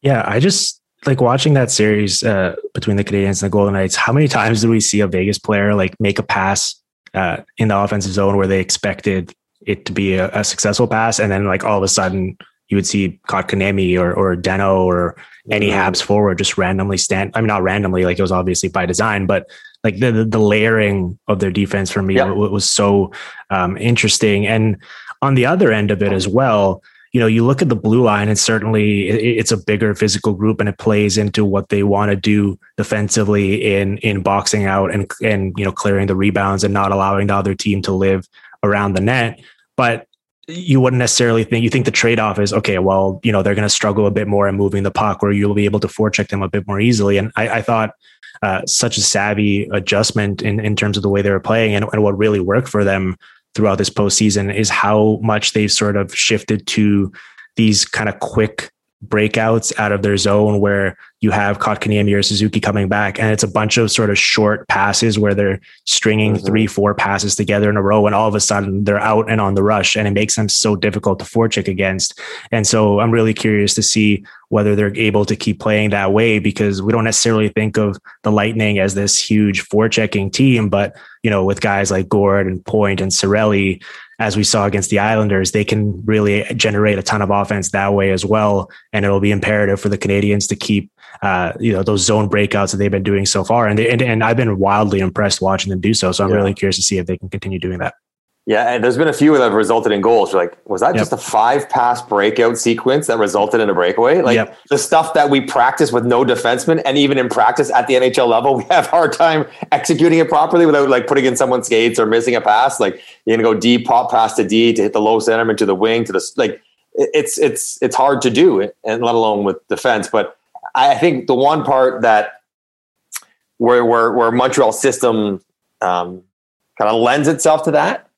Yeah, I just like watching that series uh, between the Canadiens and the Golden Knights. How many times do we see a Vegas player like make a pass uh, in the offensive zone where they expected it to be a, a, successful pass, and then like all of a sudden you would see Kotkaniemi or or Danault or any mm-hmm. Habs forward just randomly stand. I mean, not randomly, like it was obviously by design, but like the the, the layering of their defense for me yep. was, was so um, interesting. And on the other end of it as well, you know, you look at the blue line, and certainly it's a bigger physical group, and it plays into what they want to do defensively in in boxing out and and you know clearing the rebounds and not allowing the other team to live around the net. But you wouldn't necessarily think you think the trade-off is okay well you know they're going to struggle a bit more in moving the puck or you'll be able to forecheck them a bit more easily and i, I thought uh, such a savvy adjustment in, in terms of the way they were playing and, and what really worked for them throughout this postseason is how much they've sort of shifted to these kind of quick breakouts out of their zone where you have Kotkaniemi or Suzuki coming back, and it's a bunch of sort of short passes where they're stringing mm-hmm. three, four passes together in a row, and all of a sudden they're out and on the rush, and it makes them so difficult to forecheck against. And so I'm really curious to see whether they're able to keep playing that way because we don't necessarily think of the Lightning as this huge forechecking team, but you know, with guys like Gourde and Point and Cirelli, as we saw against the Islanders, they can really generate a ton of offense that way as well. And it'll be imperative for the Canadiens to keep uh, you know those zone breakouts that they've been doing so far, and, they, and and I've been wildly impressed watching them do so. So I'm yeah. really curious to see if they can continue doing that. Yeah, and there's been a few that have resulted in goals. You're like, was that yep. just a five pass breakout sequence that resulted in a breakaway? Like yep. the stuff that we practice with no defenseman, and even in practice at the NHL level, we have hard time executing it properly without like putting in someone's skates or missing a pass. Like you're gonna go deep, pop pass to D to hit the low centerman to the wing to the like. It's it's it's hard to do, and let alone with defense. But I think the one part that where where, where Montreal system um, kind of lends itself to that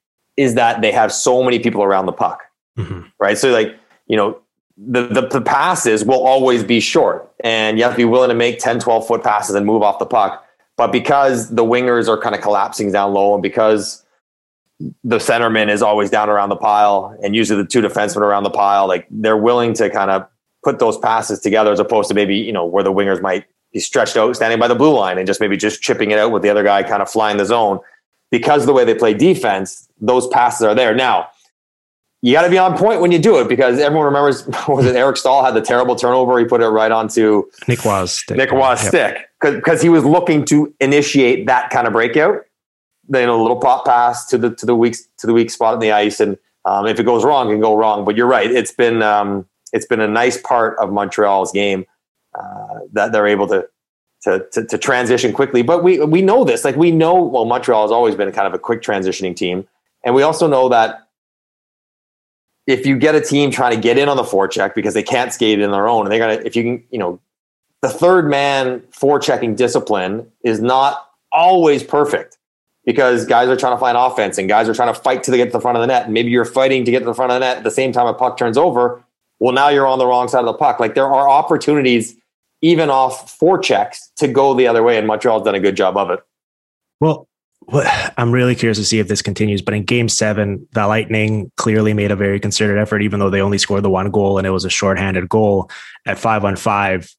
is that they have so many people around the puck, mm-hmm. right? So like you know the, the, the passes will always be short, and you have to be willing to make 10, 12 foot passes and move off the puck. But because the wingers are kind of collapsing down low, and because the centerman is always down around the pile, and usually the two defensemen around the pile. Like they're willing to kind of put those passes together as opposed to maybe you know where the wingers might be stretched out, standing by the blue line, and just maybe just chipping it out with the other guy kind of flying the zone. Because the way they play defense, those passes are there. Now you got to be on point when you do it because everyone remembers was it Eric Staal had the terrible turnover? He put it right onto Nick Waz stick. Nick Waz yep. stick because he was looking to initiate that kind of breakout. Then a little pop pass to the to the weak to the weak spot in the ice and um, if it goes wrong it can go wrong. But you're right it's been um, it's been a nice part of Montreal's game uh, that they're able to, to to, to transition quickly. But we we know this like we know well Montreal has always been kind of a quick transitioning team and we also know that if you get a team trying to get in on the forecheck because they can't skate in their own, and they're gonna if you can, you know, the third man forechecking discipline is not always perfect because guys are trying to find offense and guys are trying to fight to get to the front of the net. And maybe you're fighting to get to the front of the net at the same time a puck turns over. Well, now you're on the wrong side of the puck. Like there are opportunities even off forechecks to go the other way, and Montreal's done a good job of it. Well, I'm really curious to see if this continues. But in game seven, the Lightning clearly made a very concerted effort, even though they only scored the one goal and it was a shorthanded goal at five on five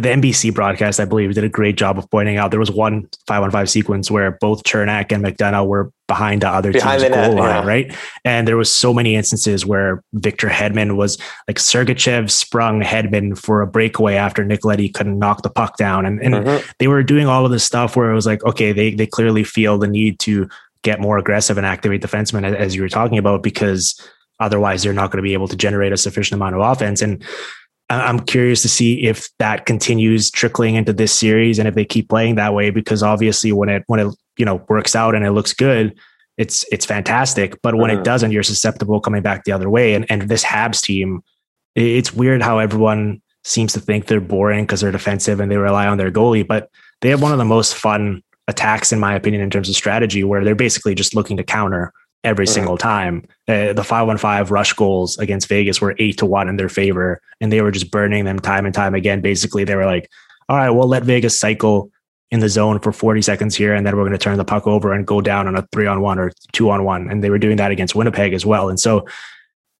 the NBC broadcast, I believe, did a great job of pointing out there was one five on five sequence where both Cernak and McDonagh were behind the other behind team's the goal net, line, yeah. right? And there was so many instances where Victor Hedman was like Sergachev sprung Hedman for a breakaway after Nicoletti couldn't knock the puck down. And, and mm-hmm. they were doing all of this stuff where it was like, okay, they they clearly feel the need to get more aggressive and activate defensemen as you were talking about because otherwise they're not going to be able to generate a sufficient amount of offense. And I'm curious to see if that continues trickling into this series and if they keep playing that way because obviously when it when it you know works out and it looks good it's it's fantastic. But when mm-hmm. it doesn't you're susceptible coming back the other way. And and this Habs team it's weird how everyone seems to think they're boring because they're defensive and they rely on their goalie but they have one of the most fun attacks in my opinion in terms of strategy where they're basically just looking to counter every mm-hmm. single time. Uh, the 515 rush goals against Vegas were eight to one in their favor, and they were just burning them time and time again. Basically, they were like, all right, we'll let Vegas cycle in the zone for 40 seconds here, and then we're going to turn the puck over and go down on a three on one or two on one. And they were doing that against Winnipeg as well. And so,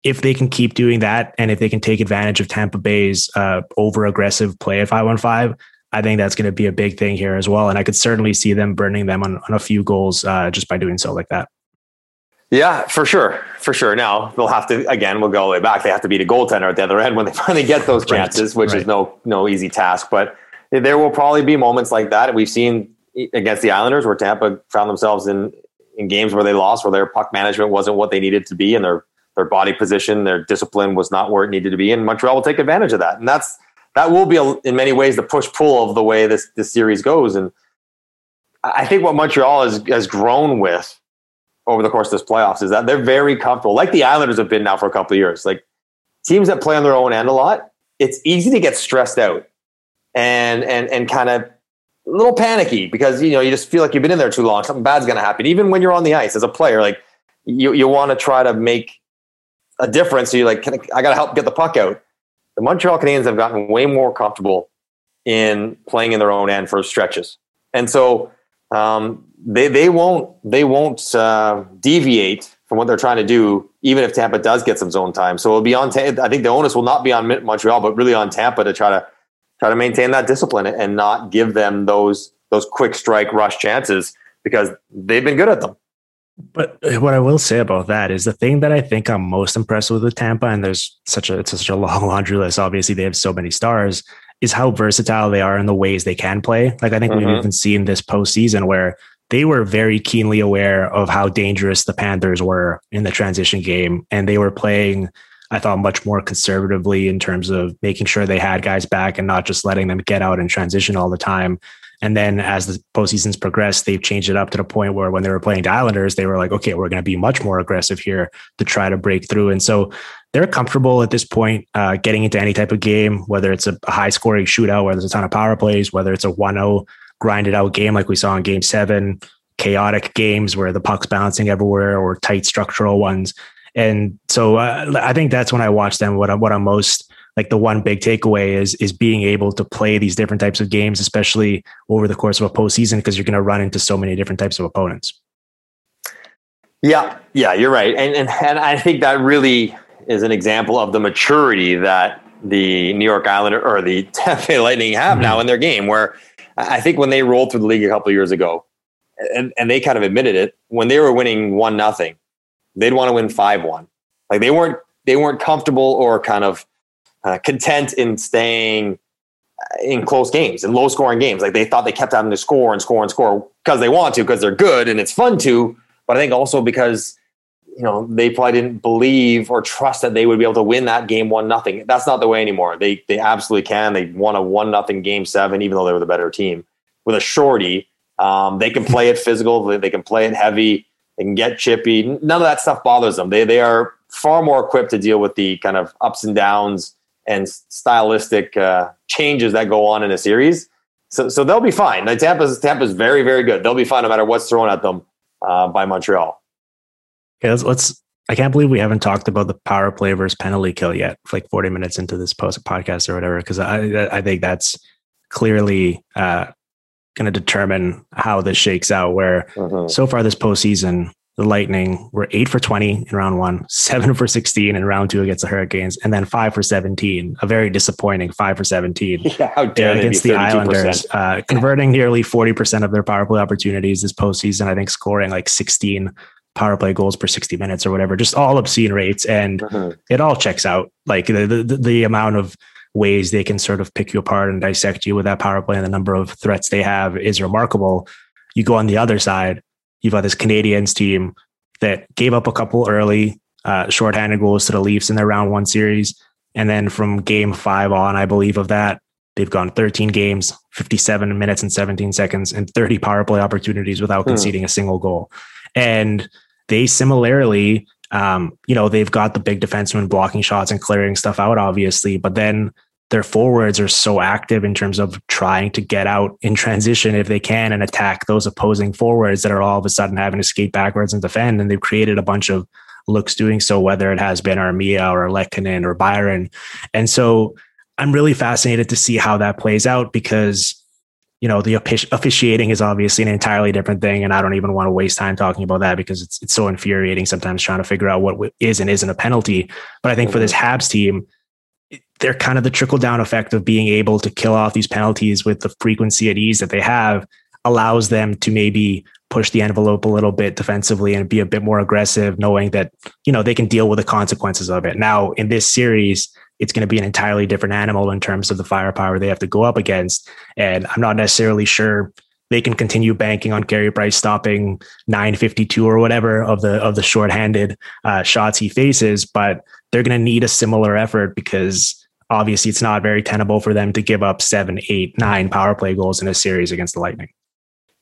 if they can keep doing that, and if they can take advantage of Tampa Bay's uh, over aggressive play at 515, I think that's going to be a big thing here as well. And I could certainly see them burning them on, on a few goals uh, just by doing so like that. Yeah, for sure, for sure. Now they'll have to again. We'll go all the way back. They have to beat a goaltender at the other end when they finally get those chances, right, which right. is no no easy task. But there will probably be moments like that. We've seen against the Islanders where Tampa found themselves in in games where they lost, where their puck management wasn't what they needed to be, and their their body position, their discipline was not where it needed to be. And Montreal will take advantage of that, and that's that will be a, in many ways the push pull of the way this this series goes. And I think what Montreal has has grown with over the course of this playoffs is that they're very comfortable, like the Islanders have been now for a couple of years. Like teams that play on their own end a lot, it's easy to get stressed out and and and kind of a little panicky because you know you just feel like you've been in there too long. Something bad's going to happen, even when you're on the ice as a player. Like you you want to try to make a difference. So you're like, I, I got to help get the puck out. The Montreal Canadiens have gotten way more comfortable in playing in their own end for stretches, and so um, they they won't they won't uh, deviate from what they're trying to do, even if Tampa does get some zone time. So it'll be on. I think the onus will not be on Montreal, but really on Tampa to try to try to maintain that discipline and not give them those those quick strike rush chances because they've been good at them. But what I will say about that is the thing that I think I'm most impressed with with Tampa, and there's such a it's such a long laundry list. Obviously, they have so many stars. Is how versatile they are in the ways they can play. Like I think mm-hmm. we've even seen this postseason where they were very keenly aware of how dangerous the Panthers were in the transition game. And they were playing, I thought, much more conservatively in terms of making sure they had guys back and not just letting them get out and transition all the time. And then as the postseasons progressed, they've changed it up to the point where when they were playing the Islanders, they were like, okay, we're going to be much more aggressive here to try to break through. And so they're comfortable at this point uh, getting into any type of game, whether it's a, high scoring shootout, where there's a ton of power plays, whether it's a 1 0 grinded out game like we saw in game seven, chaotic games where the puck's bouncing everywhere or tight structural ones. And so uh, I think that's when I watch them. What I'm, what I'm most like the one big takeaway is is being able to play these different types of games, especially over the course of a postseason, because you're going to run into so many different types of opponents. Yeah, yeah, you're right, and and and I think that really is an example of the maturity that the New York Islander or the Tampa Lightning have mm-hmm. now in their game. Where I think when they rolled through the league a couple years ago, and and they kind of admitted it when they were winning one nothing, they'd want to win five one. Like they weren't they weren't comfortable or kind of uh, content in staying in close games and low scoring games. Like they thought they kept having to score and score and score because they want to because they're good and it's fun to but I think also because you know they probably didn't believe or trust that they would be able to win that game one nothing. That's not the way anymore. They they absolutely can. They won a one nothing game seven, even though they were the better team with a shorty. Um, they can play it physical. They can play it heavy. They can get chippy. None of that stuff bothers them. They they are far more equipped to deal with the kind of ups and downs and stylistic uh, changes that go on in a series. So so they'll be fine. Like Tampa's Tampa's very very good. They'll be fine no matter what's thrown at them uh, by Montreal. Okay, let's, let's. I can't believe we haven't talked about the power play versus penalty kill yet. Like forty minutes into this post podcast or whatever, because I I think that's clearly uh, going to determine how this shakes out. Where mm-hmm. so far this postseason, the Lightning were eight for 20 in round one, seven for 16 in round two against the Hurricanes, and then five for 17, a very disappointing five for 17 yeah, how dare against the Islanders, uh, converting nearly 40% of their power play opportunities this postseason. I think scoring like 16 power play goals per 60 minutes or whatever, just all obscene rates. And mm-hmm. it all checks out. Like the, the, the amount of ways they can sort of pick you apart and dissect you with that power play and the number of threats they have is remarkable. You go on the other side, You've got this Canadiens team that gave up a couple early uh, shorthanded goals to the Leafs in their round one series. And then from game five on, I believe of that, they've gone 13 games, 57 minutes and 17 seconds, and 30 power play opportunities without hmm. conceding a single goal. And they similarly, um, you know, they've got the big defenseman blocking shots and clearing stuff out, obviously, but then their forwards are so active in terms of trying to get out in transition if they can and attack those opposing forwards that are all of a sudden having to skate backwards and defend. And they've created a bunch of looks doing so, whether it has been Armia or Lehkonen or Byron. And so I'm really fascinated to see how that plays out because, you know, the officiating is obviously an entirely different thing. And I don't even want to waste time talking about that because it's, it's so infuriating sometimes trying to figure out what is and isn't a penalty. But I think for this mm-hmm. Habs team, they're kind of the trickle down effect of being able to kill off these penalties with the frequency and ease that they have allows them to maybe push the envelope a little bit defensively and be a bit more aggressive, knowing that, you know, they can deal with the consequences of it. Now, in this series, it's going to be an entirely different animal in terms of the firepower they have to go up against. And I'm not necessarily sure they can continue banking on Carey Price stopping 952 or whatever of the of the shorthanded uh, shots he faces, but they're going to need a similar effort because obviously it's not very tenable for them to give up seven, eight, nine power play goals in a series against the Lightning.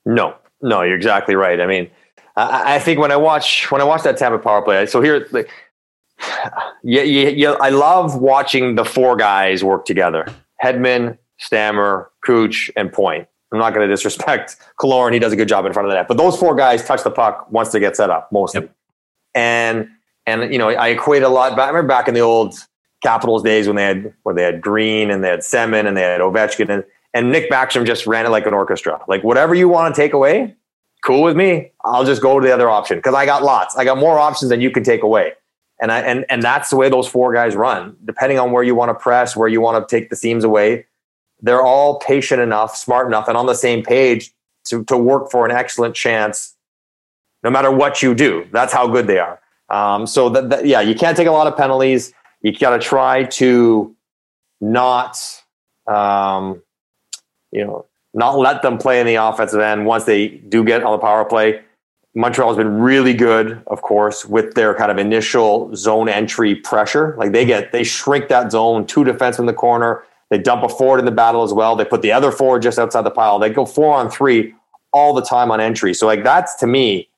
No, no, you're exactly right. I mean, I, I think when I watch when I watch that Tampa power play, so here, like, yeah, yeah, yeah, I love watching the four guys work together: Hedman, Stammer, Cooch, and Point. I'm not going to disrespect Killorn; he does a good job in front of the net. But those four guys touch the puck once they get set up, mostly. Yep. And and you know, I equate a lot. But I remember back in the old Capitals days when they had where they had Green and they had Semin and they had Ovechkin and, and Nick Backstrom just ran it like an orchestra. Like whatever you want to take away, cool with me. I'll just go to the other option because I got lots. I got more options than you can take away. And I and and that's the way those four guys run. Depending on where you want to press, where you want to take the seams away, they're all patient enough, smart enough, and on the same page to to work for an excellent chance, no matter what you do. That's how good they are. Um, so that, that, yeah, you can't take a lot of penalties you got to try to not, um, you know, not let them play in the offensive end once they do get on the power play. Montreal has been really good, of course, with their kind of initial zone entry pressure. Like they get, they shrink that zone, two defense in the corner. They dump a forward in the battle as well. They put the other forward just outside the pile. They go four on three all the time on entry. So like that's to me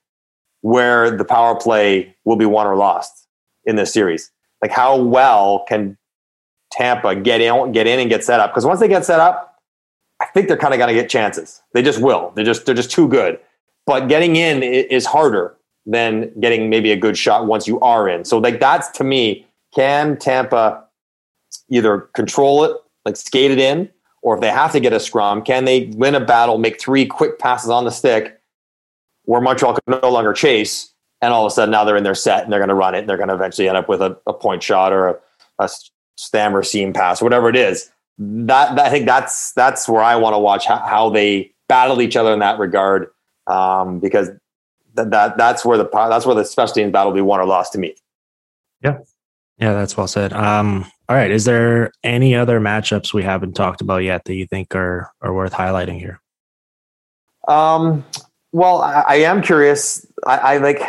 where the power play will be won or lost in this series. Like how well can Tampa get in, get in and get set up? Because once they get set up, I think they're kind of going to get chances. They just will. They're just they're just too good. But getting in is harder than getting maybe a good shot once you are in. So like that's to me, can Tampa either control it, like skate it in, or if they have to get a scrum, can they win a battle, make three quick passes on the stick where Montreal can no longer chase and all of a sudden now they're in their set and they're going to run it and they're going to eventually end up with a, a point shot or a, a stammer seam pass, whatever it is. That, that I think that's that's where I want to watch how, how, they battle each other in that regard, um, because that, that that's where the that's where the special teams battle will be won or lost to me. Yeah, yeah, that's well said. Um, all right, is there any other matchups we haven't talked about yet that you think are are worth highlighting here? Um, well, I, I am curious. I, I, like.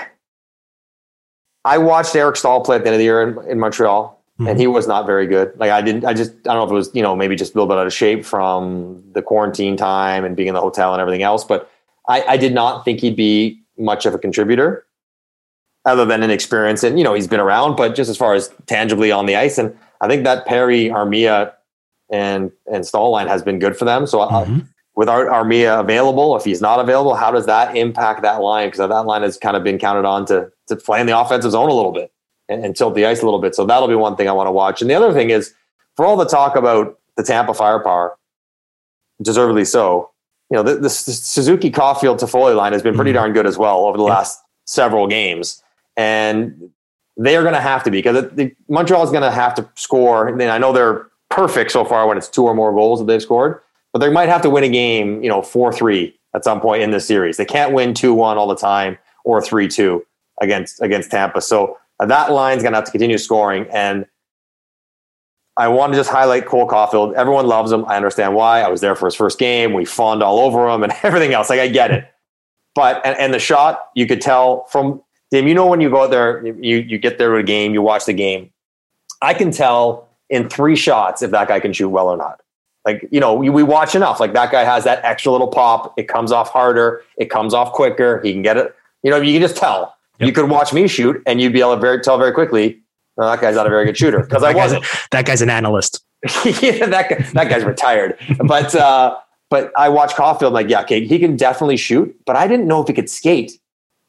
I watched Eric Staal play at the end of the year in, in Montreal, mm-hmm. and he was not very good. Like I didn't. I just. I don't know if it was you know maybe just a little bit out of shape from the quarantine time and being in the hotel and everything else. But I, I did not think he'd be much of a contributor, other than an experience. And you know he's been around, but just as far as tangibly on the ice, and I think that Perry Armia and and Staal line has been good for them. So. Mm-hmm. I, with Armia available, if he's not available, how does that impact that line? Because that line has kind of been counted on to to play in the offensive zone a little bit and, and tilt the ice a little bit. So that'll be one thing I want to watch. And the other thing is, for all the talk about the Tampa firepower, deservedly so, you know, the, the Suzuki Caufield Toffoli line has been pretty mm-hmm. darn good as well over the yeah. last several games. And they are going to have to be because the, Montreal is going to have to score. And I know they're perfect so far when it's two or more goals that they've scored, but they might have to win a game, you know, 4 3 at some point in this series. They can't win 2 1 all the time or 3 2 against against Tampa. So uh, that line's going to have to continue scoring. And I want to just highlight Cole Caufield. Everyone loves him. I understand why. I was there for his first game. We fawned all over him and everything else. Like I get it. But and, and the shot, you could tell from Dave, you know when you go out there, you you get there to a game, you watch the game. I can tell in three shots if that guy can shoot well or not. Like, you know, we, we watch enough. Like that guy has that extra little pop. It comes off harder. It comes off quicker. He can get it. You know, you can just tell. Yep. You could watch me shoot, and you'd be able to very, tell very quickly, oh, that guy's not a very good shooter because I wasn't. that guy's an analyst. yeah, that guy, that guy's retired. But uh, but I watch Caufield like yeah, okay, he can definitely shoot, but I didn't know if he could skate,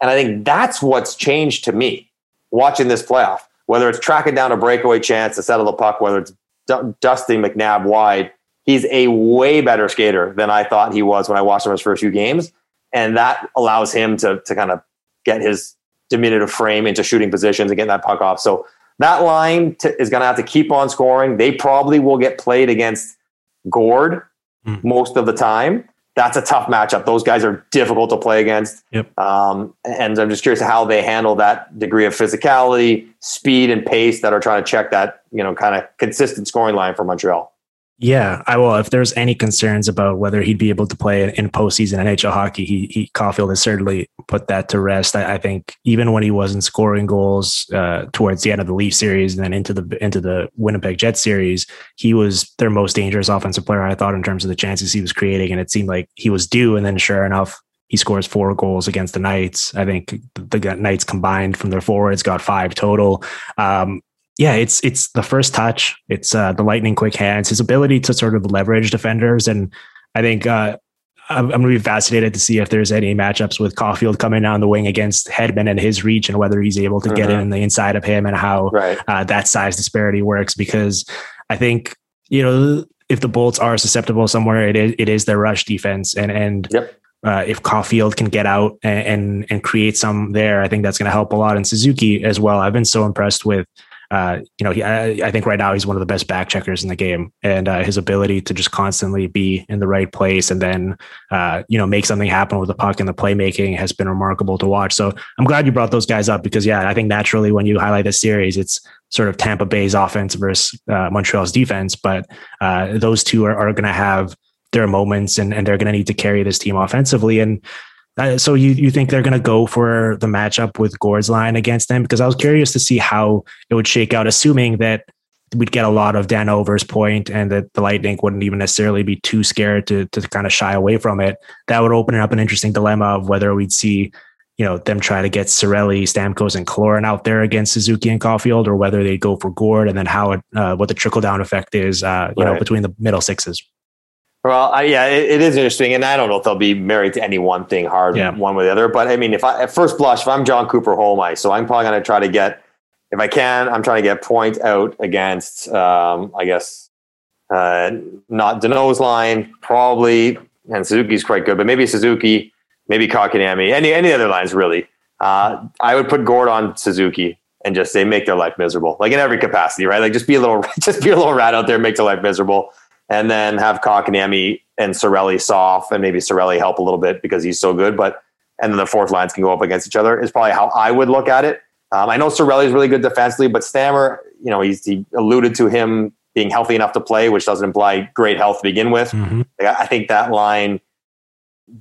and I think that's what's changed to me watching this playoff. Whether it's tracking down a breakaway chance to settle the puck, whether it's dusting McNabb wide, he's a way better skater than I thought he was when I watched him his first few games, and that allows him to to kind of get his diminutive frame into shooting positions and getting that puck off. So that line t- is going to have to keep on scoring. They probably will get played against Gourde mm. most of the time. That's a tough matchup. Those guys are difficult to play against. Yep. Um, and I'm just curious how they handle that degree of physicality, speed, and pace that are trying to check that you know kind of consistent scoring line for Montreal. Yeah, I will. If there's any concerns about whether he'd be able to play in postseason NHL hockey, he, he Caufield has certainly put that to rest. I, I think even when he wasn't scoring goals uh, towards the end of the Leaf series and then into the into the Winnipeg Jets series, he was their most dangerous offensive player. I thought in terms of the chances he was creating, and it seemed like he was due. And then, sure enough, he scores four goals against the Knights. I think the Knights combined from their forwards got five total. Um, yeah, it's it's the first touch. It's uh, the lightning quick hands. His ability to sort of leverage defenders, and I think uh, I'm, I'm going to be fascinated to see if there's any matchups with Caufield coming down the wing against Hedman and his reach, and whether he's able to uh-huh. get in the inside of him, and how right. uh, that size disparity works. Because I think you know if the Bolts are susceptible somewhere, it is it is their rush defense, and and yep. Uh, if Caufield can get out and, and, and create some there, I think that's going to help a lot. And Suzuki as well. I've been so impressed with uh, you know, he, I, I, think right now he's one of the best back checkers in the game, and uh, his ability to just constantly be in the right place and then, uh, you know, make something happen with the puck and the playmaking has been remarkable to watch. So I'm glad you brought those guys up because, yeah, I think naturally when you highlight this series, it's sort of Tampa Bay's offense versus uh, Montreal's defense, but uh, those two are, are going to have their moments and, and they're going to need to carry this team offensively. And uh, so you you think they're going to go for the matchup with Gourde's line against them? Because I was curious to see how it would shake out, assuming that we'd get a lot of Danault versus Point and that the Lightning wouldn't even necessarily be too scared to to kind of shy away from it. That would open up an interesting dilemma of whether we'd see you know them try to get Cirelli, Stamkos, and Killorn out there against Suzuki and Caufield, or whether they go for Gourde, and then how it, uh, what the trickle down effect is, uh, you right. know, between the middle sixes. Well, I, yeah, it, it is interesting, and I don't know if they'll be married to any one thing hard, yeah. one way or the other. But I mean, if I at first blush, if I'm Jon Cooper ice, so I'm probably going to try to get, if I can, I'm trying to get point out against, um, I guess, uh, not Danault's line, probably, and Suzuki's quite good, but maybe Suzuki, maybe Kotkaniemi, any any other lines really. Uh, I would put Gourde on Suzuki and just say make their life miserable, like in every capacity, right? Like just be a little, just be a little rat out there, make their life miserable, and then have Kotkaniemi and Cirelli soft, and maybe Cirelli help a little bit because he's so good. But and then the fourth lines can go up against each other is probably how I would look at it. Um, I know Cirelli is really good defensively, but Stammer, you know, he's, he alluded to him being healthy enough to play, which doesn't imply great health to begin with. Mm-hmm. I think that line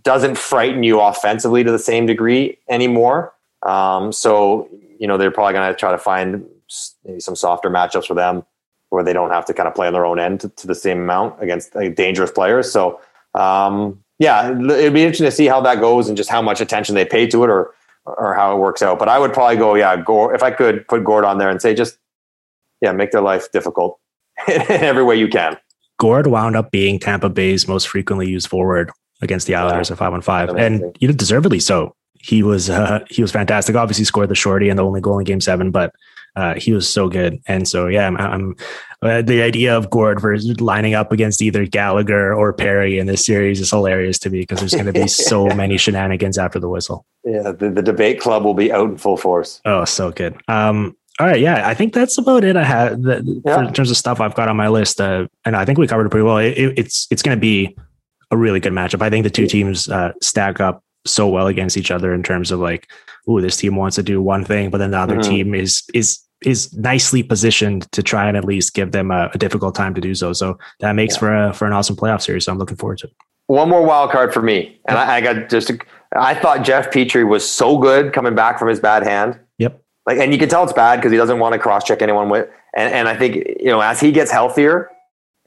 doesn't frighten you offensively to the same degree anymore. Um, so, you know, they're probably going to try to find maybe some softer matchups for them where they don't have to kind of play on their own end to, to the same amount against like, dangerous players. So, um, yeah, it'd be interesting to see how that goes and just how much attention they pay to it or or how it works out. But I would probably go, yeah, Gourde. If I could put Gourde on there and say, just yeah, make their life difficult in every way you can. Gourde wound up being Tampa Bay's most frequently used forward against the Islanders yeah. at five on five, and you know, deservedly so. He was uh, he was fantastic. Obviously, scored the shorty and the only goal in Game Seven, but uh, he was so good. And so, yeah, I'm, I'm uh, the idea of Gourde versus lining up against either Gallagher or Perry in this series is hilarious to me because there's going to be so many shenanigans after the whistle. Yeah, the, the debate club will be out in full force. Oh, so good. Um, all right, yeah, I think that's about it. I had the, yeah. in terms of stuff I've got on my list, uh, and I think we covered it pretty well. It, it, it's it's going to be a really good matchup. I think the two teams uh, stack up so well against each other in terms of like, oh, this team wants to do one thing, but then the other mm-hmm. team is is is nicely positioned to try and at least give them a, a difficult time to do so. So that makes yeah. for a for an awesome playoff series. So I'm looking forward to it. One more wild card for me, and I, I, got just. A, I thought Jeff Petry was so good coming back from his bad hand. Yep. Like, and you can tell it's bad because he doesn't want to cross check anyone with. And and I think you know as he gets healthier,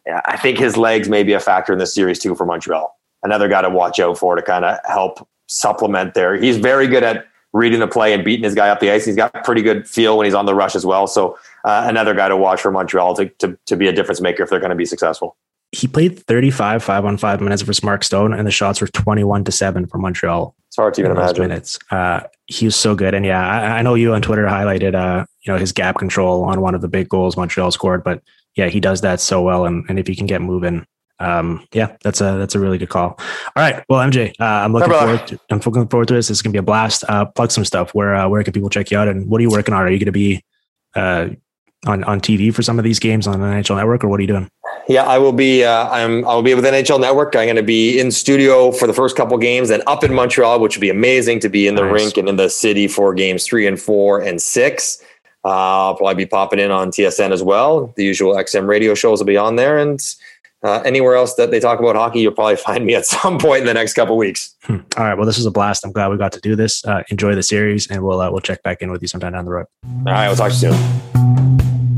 I think his legs may be a factor in this series too for Montreal. Another guy to watch out for to kind of help supplement there. He's very good at reading the play and beating his guy up the ice. He's got pretty good feel when he's on the rush as well. So uh, another guy to watch for Montreal to, to, to be a difference maker if they're going to be successful. He played 35 five on five minutes for Mark Stone, and the shots were 21 to seven for Montreal. It's hard to even imagine. Minutes. Uh, he was so good. And yeah, I, I, know you on Twitter highlighted, uh, you know, his gap control on one of the big goals Montreal scored, but yeah, he does that so well. And, and if he can get moving, um, yeah, that's a that's a really good call. All right, well, MJ, uh, I'm looking forward. To, I'm looking forward to this. This is gonna be a blast. Uh, plug some stuff. Where uh, where can people check you out? And what are you working on? Are you gonna be uh, on on TV for some of these games on the NHL Network, or what are you doing? Yeah, I will be. Uh, I'm. I will be with NHL Network. I'm going to be in studio for the first couple games, and up in Montreal, which will be amazing to be in the nice. rink and in the city for games three and four and six. Uh, I'll probably be popping in on TSN as well. The usual XM radio shows will be on there, and uh, anywhere else that they talk about hockey, you'll probably find me at some point in the next couple weeks. Hmm. All right. Well, this was a blast. I'm glad we got to do this. Uh, enjoy the series, and we'll uh, we'll check back in with you sometime down the road. All right. We'll talk to you soon.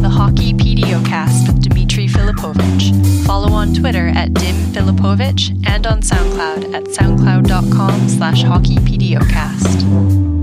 The Hockey PDOcast with Dimitri Filipovic. Follow on Twitter at Dim Filipovic and on SoundCloud at soundcloud.com slash hockeypdocast.